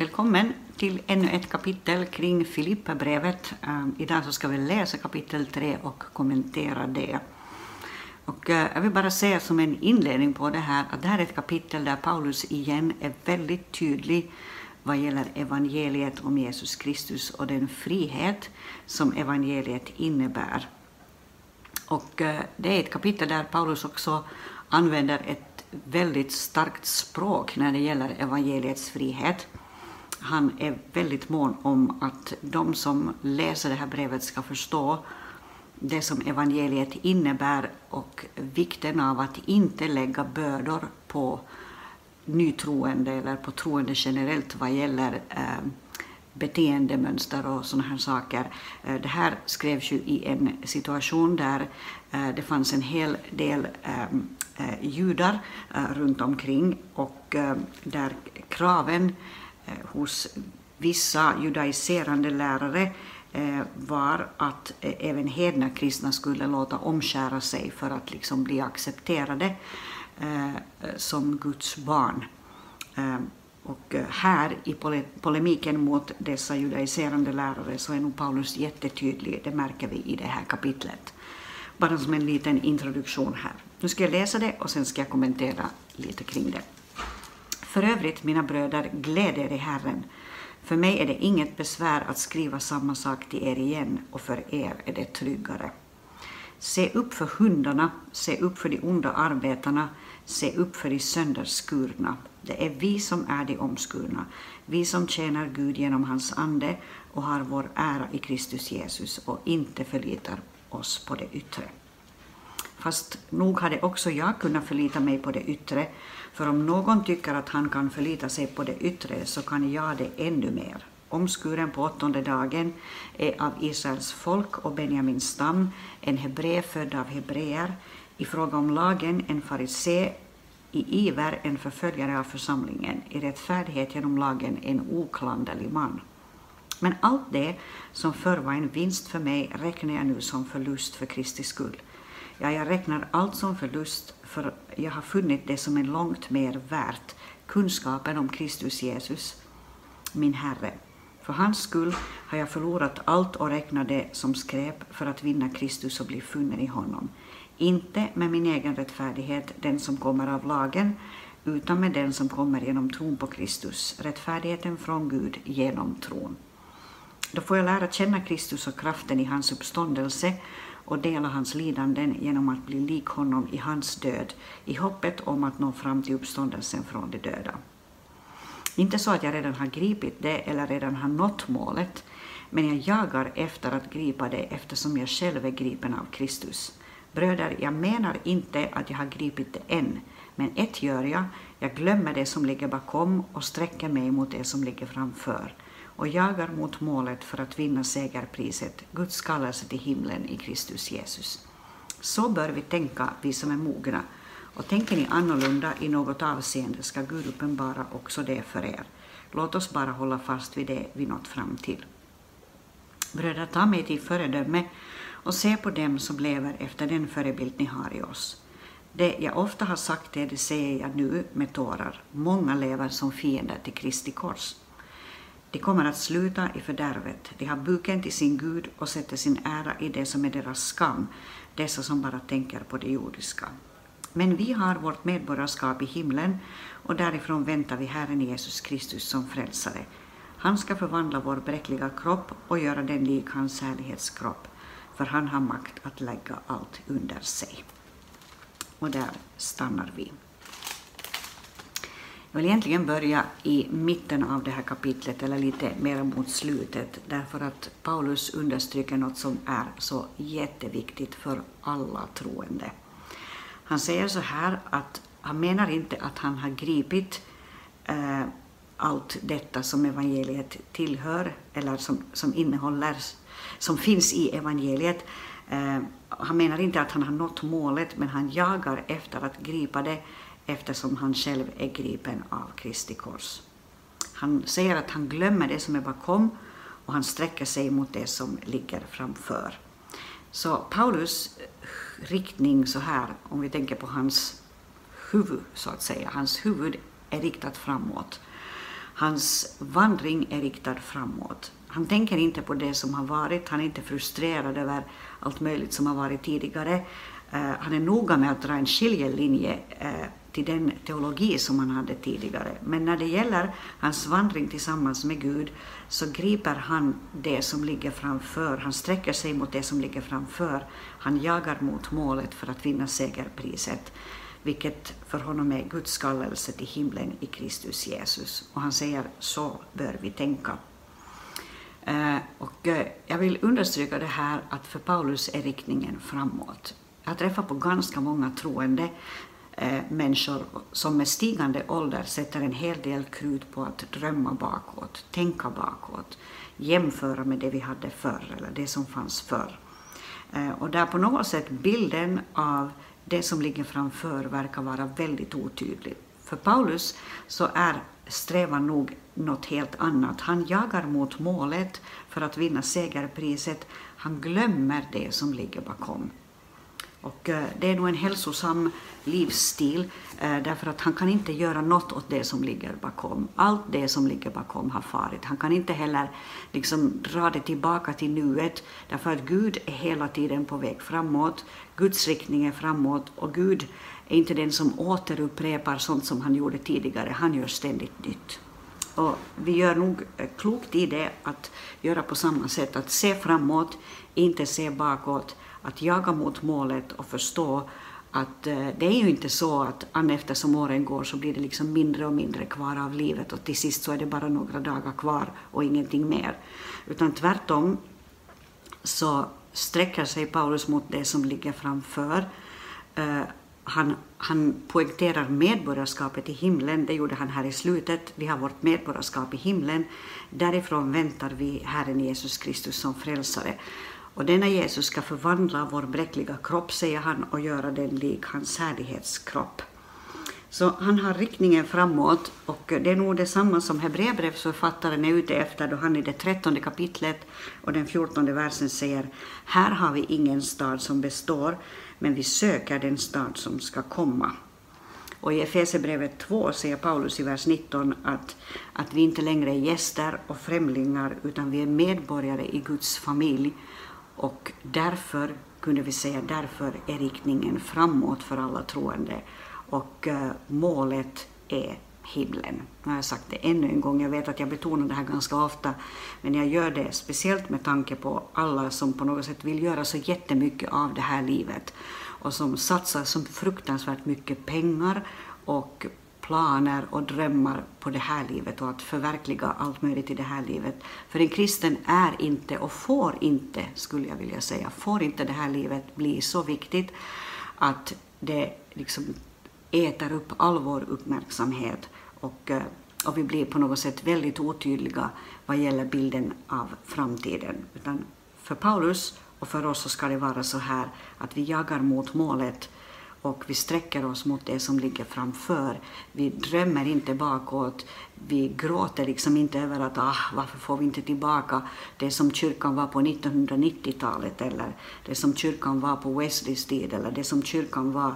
Välkommen till ännu ett kapitel kring Filipperbrevet. Eh, idag så ska vi läsa kapitel 3 och kommentera det. Och, eh, jag vill bara säga som en inledning på det här att det här är ett kapitel där Paulus igen är väldigt tydlig vad gäller evangeliet om Jesus Kristus och den frihet som evangeliet innebär. Och eh, det är ett kapitel där Paulus också använder ett väldigt starkt språk när det gäller evangeliets frihet han är väldigt mån om att de som läser det här brevet ska förstå det som evangeliet innebär och vikten av att inte lägga bördor på nytroende eller på troende generellt vad gäller eh, beteendemönster och sådana här saker. Eh, det här skrevs ju i en situation där eh, det fanns en hel del eh, judar runt omkring och där kraven Eh, hos vissa judaiserande lärare eh, var att eh, även hedna kristna skulle låta omskära sig för att liksom bli accepterade eh, som Guds barn. Eh, och här i polemiken mot dessa judaiserande lärare så är nog Paulus jättetydlig, det märker vi i det här kapitlet. Bara som en liten introduktion här. Nu ska jag läsa det och sen ska jag kommentera lite kring det. För övrigt, mina bröder, gläd er i Herren. För mig är det inget besvär att skriva samma sak till er igen och för er är det tryggare. Se upp för hundarna, se upp för de onda arbetarna, se upp för de sönderskurna. Det är vi som är de omskurna, vi som tjänar Gud genom hans ande och har vår ära i Kristus Jesus och inte förlitar oss på det yttre. Fast nog hade också jag kunnat förlita mig på det yttre, för om någon tycker att han kan förlita sig på det yttre så kan jag det ännu mer. Omskuren på åttonde dagen är av Israels folk och Benjamins stam, en hebré född av hebreer, i fråga om lagen en farisé, i iver en förföljare av församlingen, i rättfärdighet genom lagen en oklanderlig man. Men allt det som förr var en vinst för mig räknar jag nu som förlust för Kristi skull. Ja, jag räknar allt som förlust, för jag har funnit det som är långt mer värt, kunskapen om Kristus Jesus, min Herre. För hans skull har jag förlorat allt och räknar det som skräp för att vinna Kristus och bli funnen i honom. Inte med min egen rättfärdighet, den som kommer av lagen, utan med den som kommer genom tron på Kristus, rättfärdigheten från Gud genom tron. Då får jag lära känna Kristus och kraften i hans uppståndelse och dela hans lidanden genom att bli lik honom i hans död, i hoppet om att nå fram till uppståndelsen från de döda. Inte så att jag redan har gripit det eller redan har nått målet, men jag jagar efter att gripa det eftersom jag själv är gripen av Kristus. Bröder, jag menar inte att jag har gripit det än, men ett gör jag, jag glömmer det som ligger bakom och sträcker mig mot det som ligger framför och jagar mot målet för att vinna segerpriset, Guds kallelse till himlen i Kristus Jesus. Så bör vi tänka, vi som är mogna. Och tänker ni annorlunda i något avseende ska Gud uppenbara också det för er. Låt oss bara hålla fast vid det vi nått fram till. Bröder, ta mig till föredöme och se på dem som lever efter den förebild ni har i oss. Det jag ofta har sagt er det säger jag nu med tårar. Många lever som fiender till Kristi kors. De kommer att sluta i fördärvet. De har buken till sin Gud och sätter sin ära i det som är deras skam, dessa som bara tänker på det jordiska. Men vi har vårt medborgarskap i himlen och därifrån väntar vi Herren Jesus Kristus som frälsare. Han ska förvandla vår bräckliga kropp och göra den lik hans härlighetskropp, för han har makt att lägga allt under sig. Och där stannar vi. Jag vill egentligen börja i mitten av det här kapitlet, eller lite mer mot slutet, därför att Paulus understryker något som är så jätteviktigt för alla troende. Han säger så här att han menar inte att han har gripit eh, allt detta som evangeliet tillhör, eller som, som innehåller, som finns i evangeliet. Eh, han menar inte att han har nått målet, men han jagar efter att gripa det eftersom han själv är gripen av Kristi kors. Han säger att han glömmer det som är bakom och han sträcker sig mot det som ligger framför. Så Paulus riktning så här, om vi tänker på hans huvud så att säga, hans huvud är riktat framåt. Hans vandring är riktad framåt. Han tänker inte på det som har varit, han är inte frustrerad över allt möjligt som har varit tidigare. Uh, han är noga med att dra en skiljelinje uh, till den teologi som han hade tidigare. Men när det gäller hans vandring tillsammans med Gud så griper han det som ligger framför. Han sträcker sig mot det som ligger framför. Han jagar mot målet för att vinna segerpriset, vilket för honom är Guds kallelse till himlen i Kristus Jesus. Och han säger så bör vi tänka. Eh, och eh, jag vill understryka det här att för Paulus är riktningen framåt. Jag träffar på ganska många troende Eh, människor som med stigande ålder sätter en hel del krut på att drömma bakåt, tänka bakåt, jämföra med det vi hade förr eller det som fanns förr. Eh, och där på något sätt bilden av det som ligger framför verkar vara väldigt otydlig. För Paulus så är strävan nog något helt annat. Han jagar mot målet för att vinna segerpriset. Han glömmer det som ligger bakom. Och eh, det är nog en hälsosam livsstil eh, därför att han kan inte göra något åt det som ligger bakom. Allt det som ligger bakom har farit. Han kan inte heller liksom dra det tillbaka till nuet därför att Gud är hela tiden på väg framåt. Guds riktning är framåt och Gud är inte den som återupprepar sånt som han gjorde tidigare. Han gör ständigt nytt. Och vi gör nog eh, klokt i det att göra på samma sätt, att se framåt, inte se bakåt att jaga mot målet och förstå att eh, det är ju inte så att an eftersom åren går så blir det liksom mindre och mindre kvar av livet och till sist så är det bara några dagar kvar och ingenting mer. Utan tvärtom så sträcker sig Paulus mot det som ligger framför. Eh, han, han poängterar medborgarskapet i himlen, det gjorde han här i slutet. Vi har vårt medborgarskap i himlen. Därifrån väntar vi Herren Jesus Kristus som frälsare. Och denna Jesus ska förvandla vår bräckliga kropp, säger han, och göra den lik hans härlighetskropp. Så han har riktningen framåt och det är nog detsamma som Hebreerbrevsförfattaren är ute efter då han i det trettonde kapitlet och den fjortonde versen säger Här har vi ingen stad som består, men vi söker den stad som ska komma. Och i Efesierbrevet 2 säger Paulus i vers 19 att, att vi inte längre är gäster och främlingar utan vi är medborgare i Guds familj och därför kunde vi säga därför är riktningen framåt för alla troende och eh, målet är himlen. Nu har jag sagt det ännu en gång, jag vet att jag betonar det här ganska ofta, men jag gör det speciellt med tanke på alla som på något sätt vill göra så jättemycket av det här livet och som satsar så fruktansvärt mycket pengar och planer och drömmar på det här livet och att förverkliga allt möjligt i det här livet. För en kristen är inte och får inte, skulle jag vilja säga, får inte det här livet bli så viktigt att det liksom äter upp all vår uppmärksamhet och, eh, och vi blir på något sätt väldigt otydliga vad gäller bilden av framtiden. Utan för Paulus och för oss så ska det vara så här att vi jagar mot målet och vi sträcker oss mot det som ligger framför. Vi drömmer inte bakåt, vi gråter liksom inte över att ah, varför får vi inte tillbaka det som kyrkan var på 1990-talet eller det som kyrkan var på Wesleys tid eller det som kyrkan var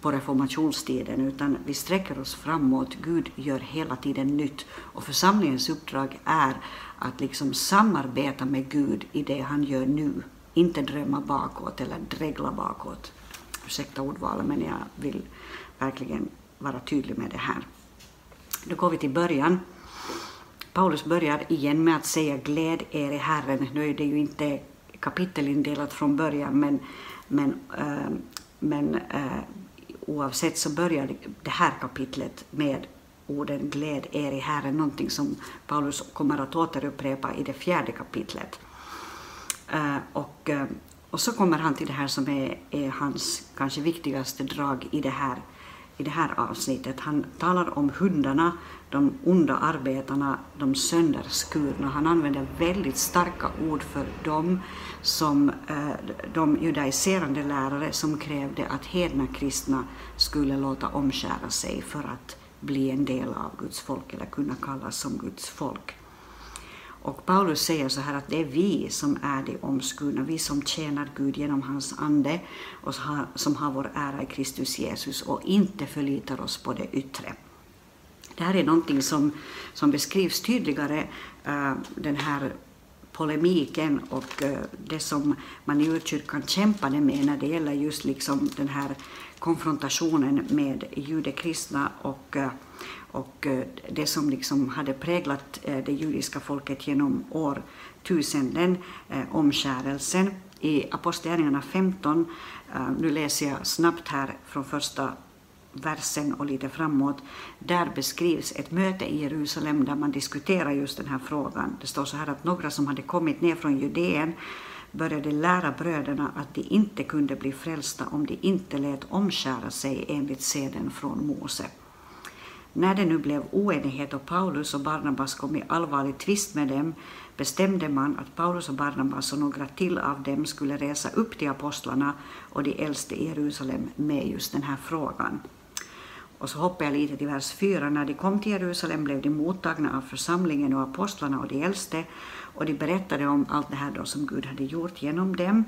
på reformationstiden, utan vi sträcker oss framåt. Gud gör hela tiden nytt. Och församlingens uppdrag är att liksom samarbeta med Gud i det han gör nu. Inte drömma bakåt eller dregla bakåt ursäkta ordvalet, men jag vill verkligen vara tydlig med det här. Då går vi till början. Paulus börjar igen med att säga gläd er i Herren. Nu är det ju inte kapitelindelat från början, men, men, äh, men äh, oavsett så börjar det här kapitlet med orden gläd er i Herren, någonting som Paulus kommer att återupprepa i det fjärde kapitlet. Äh, och och så kommer han till det här som är, är, hans kanske viktigaste drag i det, här, i det här avsnittet. Han talar om hundarna, de onda arbetarna, de sönderskurna. Han använder väldigt starka ord för dem som eh, de judaiserande lärare som krävde att hedna kristna skulle låta omskära sig för att bli en del av Guds folk eller kunna kallas som Guds folk. Och Paulus säger så här att det är vi som är de omskurna, vi som tjänar Gud genom hans ande och som har vår ära i Kristus Jesus och inte förlitar oss på det yttre. Det här är någonting som, som beskrivs tydligare, uh, den här polemiken och eh, det som man i urkyrkan kämpade med när det gäller just liksom den här konfrontationen med judekristna och, eh, och eh, det som liksom hade präglat det judiska folket genom årtusenden, omskärelsen. I Apostlagärningarna 15, nu läser jag snabbt här från första versen och lite framåt, där beskrivs ett möte i Jerusalem där man diskuterar just den här frågan. Det står så här att några som hade kommit ner från Judeen började lära bröderna att de inte kunde bli frälsta om de inte lät omskära sig enligt seden från Mose. När det nu blev oenighet och Paulus och Barnabas kom i allvarlig tvist med dem bestämde man att Paulus och Barnabas och några till av dem skulle resa upp till apostlarna och de äldste i Jerusalem med just den här frågan. Och så hoppar jag lite till vers 4. När de kom till Jerusalem blev de mottagna av församlingen och apostlarna och de äldste och de berättade om allt det här då som Gud hade gjort genom dem.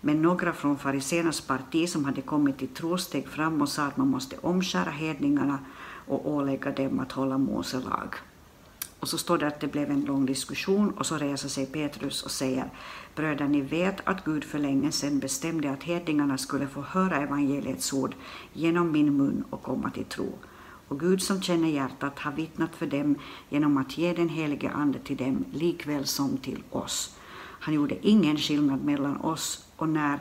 Men några från fariséernas parti som hade kommit till tro steg fram och sa att man måste omskära hedningarna och ålägga dem att hålla Mose lag. Och så står det att det blev en lång diskussion och så reser sig Petrus och säger Bröder, ni vet att Gud för länge sedan bestämde att hedningarna skulle få höra evangeliets ord genom min mun och komma till tro. Och Gud som känner hjärtat har vittnat för dem genom att ge den helige Ande till dem likväl som till oss. Han gjorde ingen skillnad mellan oss och när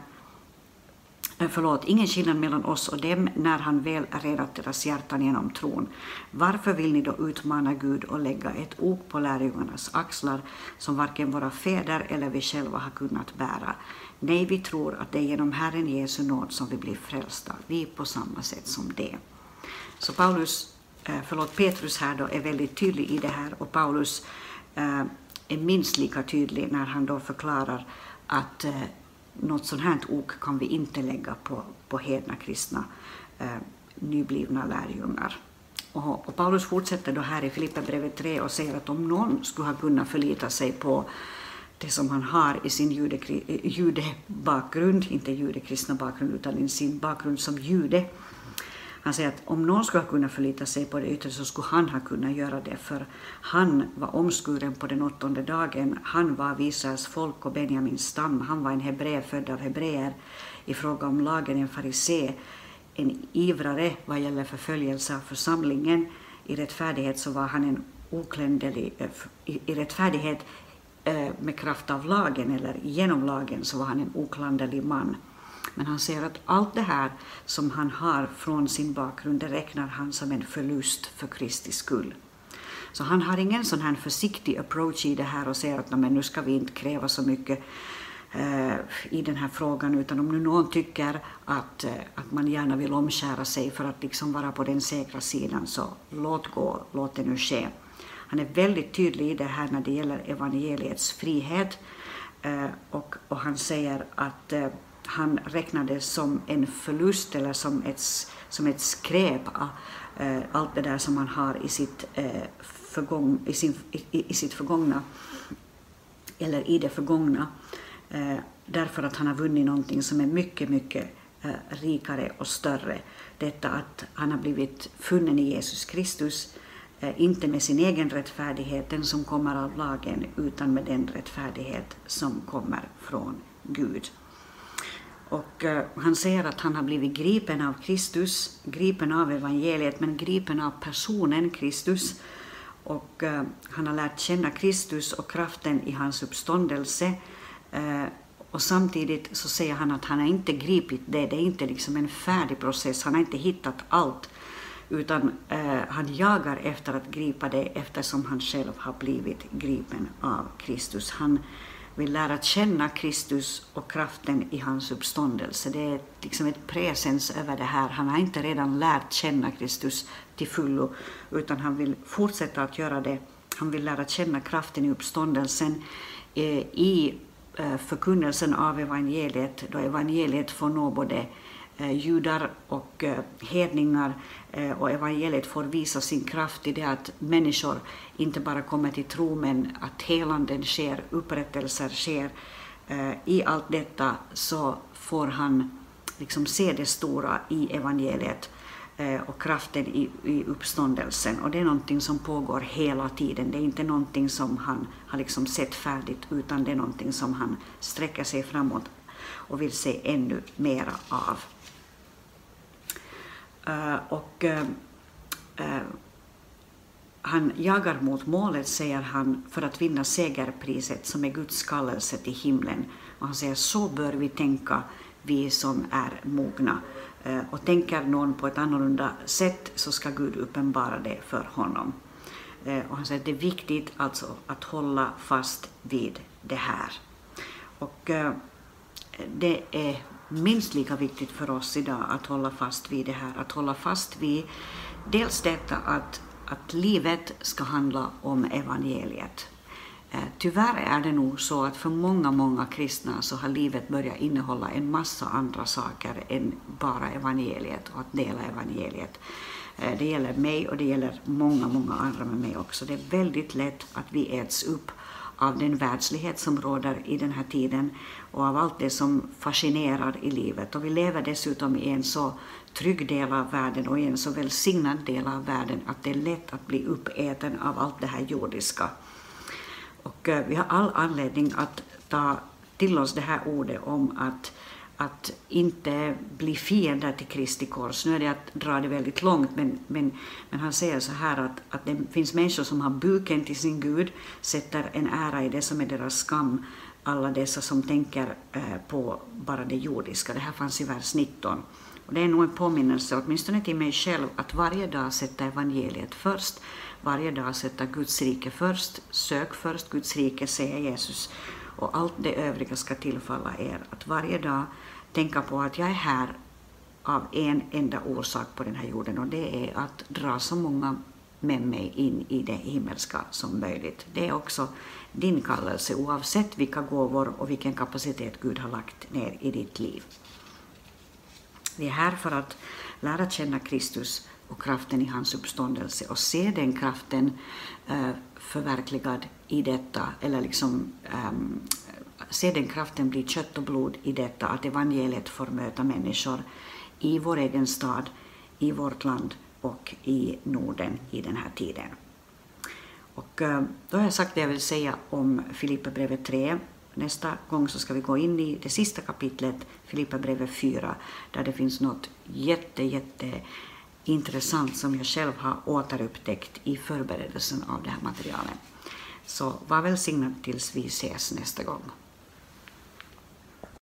Eh, förlåt, ingen skillnad mellan oss och dem när han väl räddat deras hjärtan genom tron. Varför vill ni då utmana Gud och lägga ett ok på lärjungarnas axlar som varken våra fäder eller vi själva har kunnat bära? Nej, vi tror att det är genom Herren Jesu nåd som vi blir frälsta, vi på samma sätt som det. Så Paulus, eh, förlåt, Petrus här då är väldigt tydlig i det här och Paulus eh, är minst lika tydlig när han då förklarar att något sånt här ok kan vi inte lägga på, på hedna kristna eh, nyblivna lärjungar. Och, och, Paulus fortsätter då här i Filipperbrevet 3 och säger att om någon skulle ha kunnat förlita sig på det som han har i sin eh, judebakgrund, inte judekristna bakgrund utan i sin bakgrund som jude, han säger att om någon skulle ha kunnat förlita sig på det yttre så skulle han ha kunnat göra det, för han var omskuren på den åttonde dagen. Han var Israels folk och Benjamins stam. Han var en hebré född av hebreer. I fråga om lagen en farisé, en ivrare vad gäller förföljelse av församlingen. I rättfärdighet så var han en okländelig, eh, i rättfärdighet eh, med kraft av lagen eller genom lagen så var han en oklanderlig man. Men han säger att allt det här som han har från sin bakgrund, det räknar han som en förlust för Kristi skull. Så han har ingen sån här försiktig approach i det här och säger att men nu ska vi inte kräva så mycket eh, i den här frågan, utan om nu någon tycker att, eh, att man gärna vill omskära sig för att liksom vara på den säkra sidan, så låt gå, låt det nu ske. Han är väldigt tydlig i det här när det gäller evangeliets frihet eh, och, och han säger att eh, han räknade som en förlust eller som ett, som ett skräp, äh, allt det där som han har i sitt, äh, förgång, i, sin, i, i, sitt förgångna, eller i det förgångna, äh, därför att han har vunnit någonting som är mycket, mycket rikare och större. Detta att han har blivit funnen i Jesus Kristus, inte med sin egen rättfärdighet, den som kommer av lagen, utan med den rättfärdighet som kommer från Gud. Och eh, han säger att han har blivit gripen av Kristus, gripen av evangeliet, men gripen av personen Kristus. Och eh, han har lärt känna Kristus och kraften i hans uppståndelse. Eh, och samtidigt så säger han att han har inte gripit det, det är inte liksom en färdig process, han har inte hittat allt. Utan han jagar efter att gripa det eftersom han själv har blivit gripen av Kristus. Han, vill lära känna Kristus och kraften i hans uppståndelse. Det är liksom ett presens över det här. Han har inte redan lärt känna Kristus till fullo, utan han vill fortsätta att göra det. Han vill lära känna kraften i uppståndelsen eh, i eh, förkunnelsen av evangeliet, då evangeliet får nå både Eh, Eh, judar och eh, hedningar eh, och evangeliet får visa sin kraft i det att människor inte bara kommer till tro men att helanden sker, upprättelser sker. I allt detta så får han liksom se det stora i evangeliet och kraften i, i uppståndelsen. Och det är någonting som pågår hela tiden. Det är inte någonting som han har liksom sett färdigt utan det är någonting som han sträcker sig framåt och vill se ännu mera av. Eh, och eh, eh, han jagar mot målet, säger han, för att vinna segerpriset som är Guds kallelse till himlen. Och han säger så bör vi tänka, vi som är mogna. Och tänker någon på ett annorlunda sätt så ska Gud uppenbara det för honom. Och han säger att det är viktigt alltså att hålla fast vid det här. Och det är minst lika viktigt för oss idag att hålla fast vid det här, att hålla fast vid dels detta att, att livet ska handla om evangeliet. Eh, tyvärr är det nog så att för många, många kristna så har livet börjat innehålla en massa andra saker än bara evangeliet och att dela evangeliet. Eh, det gäller mig och det gäller många, många andra med mig också. Det är väldigt lätt att vi äts upp av den världslighet som råder i den här tiden och av allt det som fascinerar i livet. Och vi lever dessutom i en så trygg del av världen och i en så välsignad del av världen att det är lätt att bli uppäten av allt det här jordiska. Och eh, vi har all anledning att ta till oss det här ordet om att att inte bli fiender till Kristi kors. Nu är det att dra det väldigt långt, men, men, men han säger så här att, att det finns människor som har buken till sin Gud, sätter en ära i det som är deras skam, alla dessa som tänker eh, på bara det jordiska. Det här fanns i vers 19. Och det är nog en påminnelse, åtminstone till mig själv, att varje dag sätta evangeliet först, varje dag sätta Guds rike först, sök först Guds rike, säger Jesus, och allt det övriga ska tillfalla er. Att varje dag tänka på att jag är här av en enda orsak på den här jorden och det är att dra så många med mig in i det himmelska som möjligt. Det är också din kallelse oavsett vilka gåvor och vilken kapacitet Gud har lagt ner i ditt liv. Vi är här för att lära känna Kristus och kraften i hans uppståndelse och se den kraften eh, förverkligad i detta, eller liksom um, se den kraften bli kött och blod i detta, att evangeliet får möta människor i vår egen stad, i vårt land och i Norden i den här tiden. Och eh, då har jag sagt det jag vill säga om Filipperbrevet 3. Nästa gång så ska vi gå in i det sista kapitlet, Filipperbrevet 4, där det finns något jätte, jätte intressant som jag själv har återupptäckt i förberedelsen av det här materialet. Så var välsignad tills vi ses nästa gång.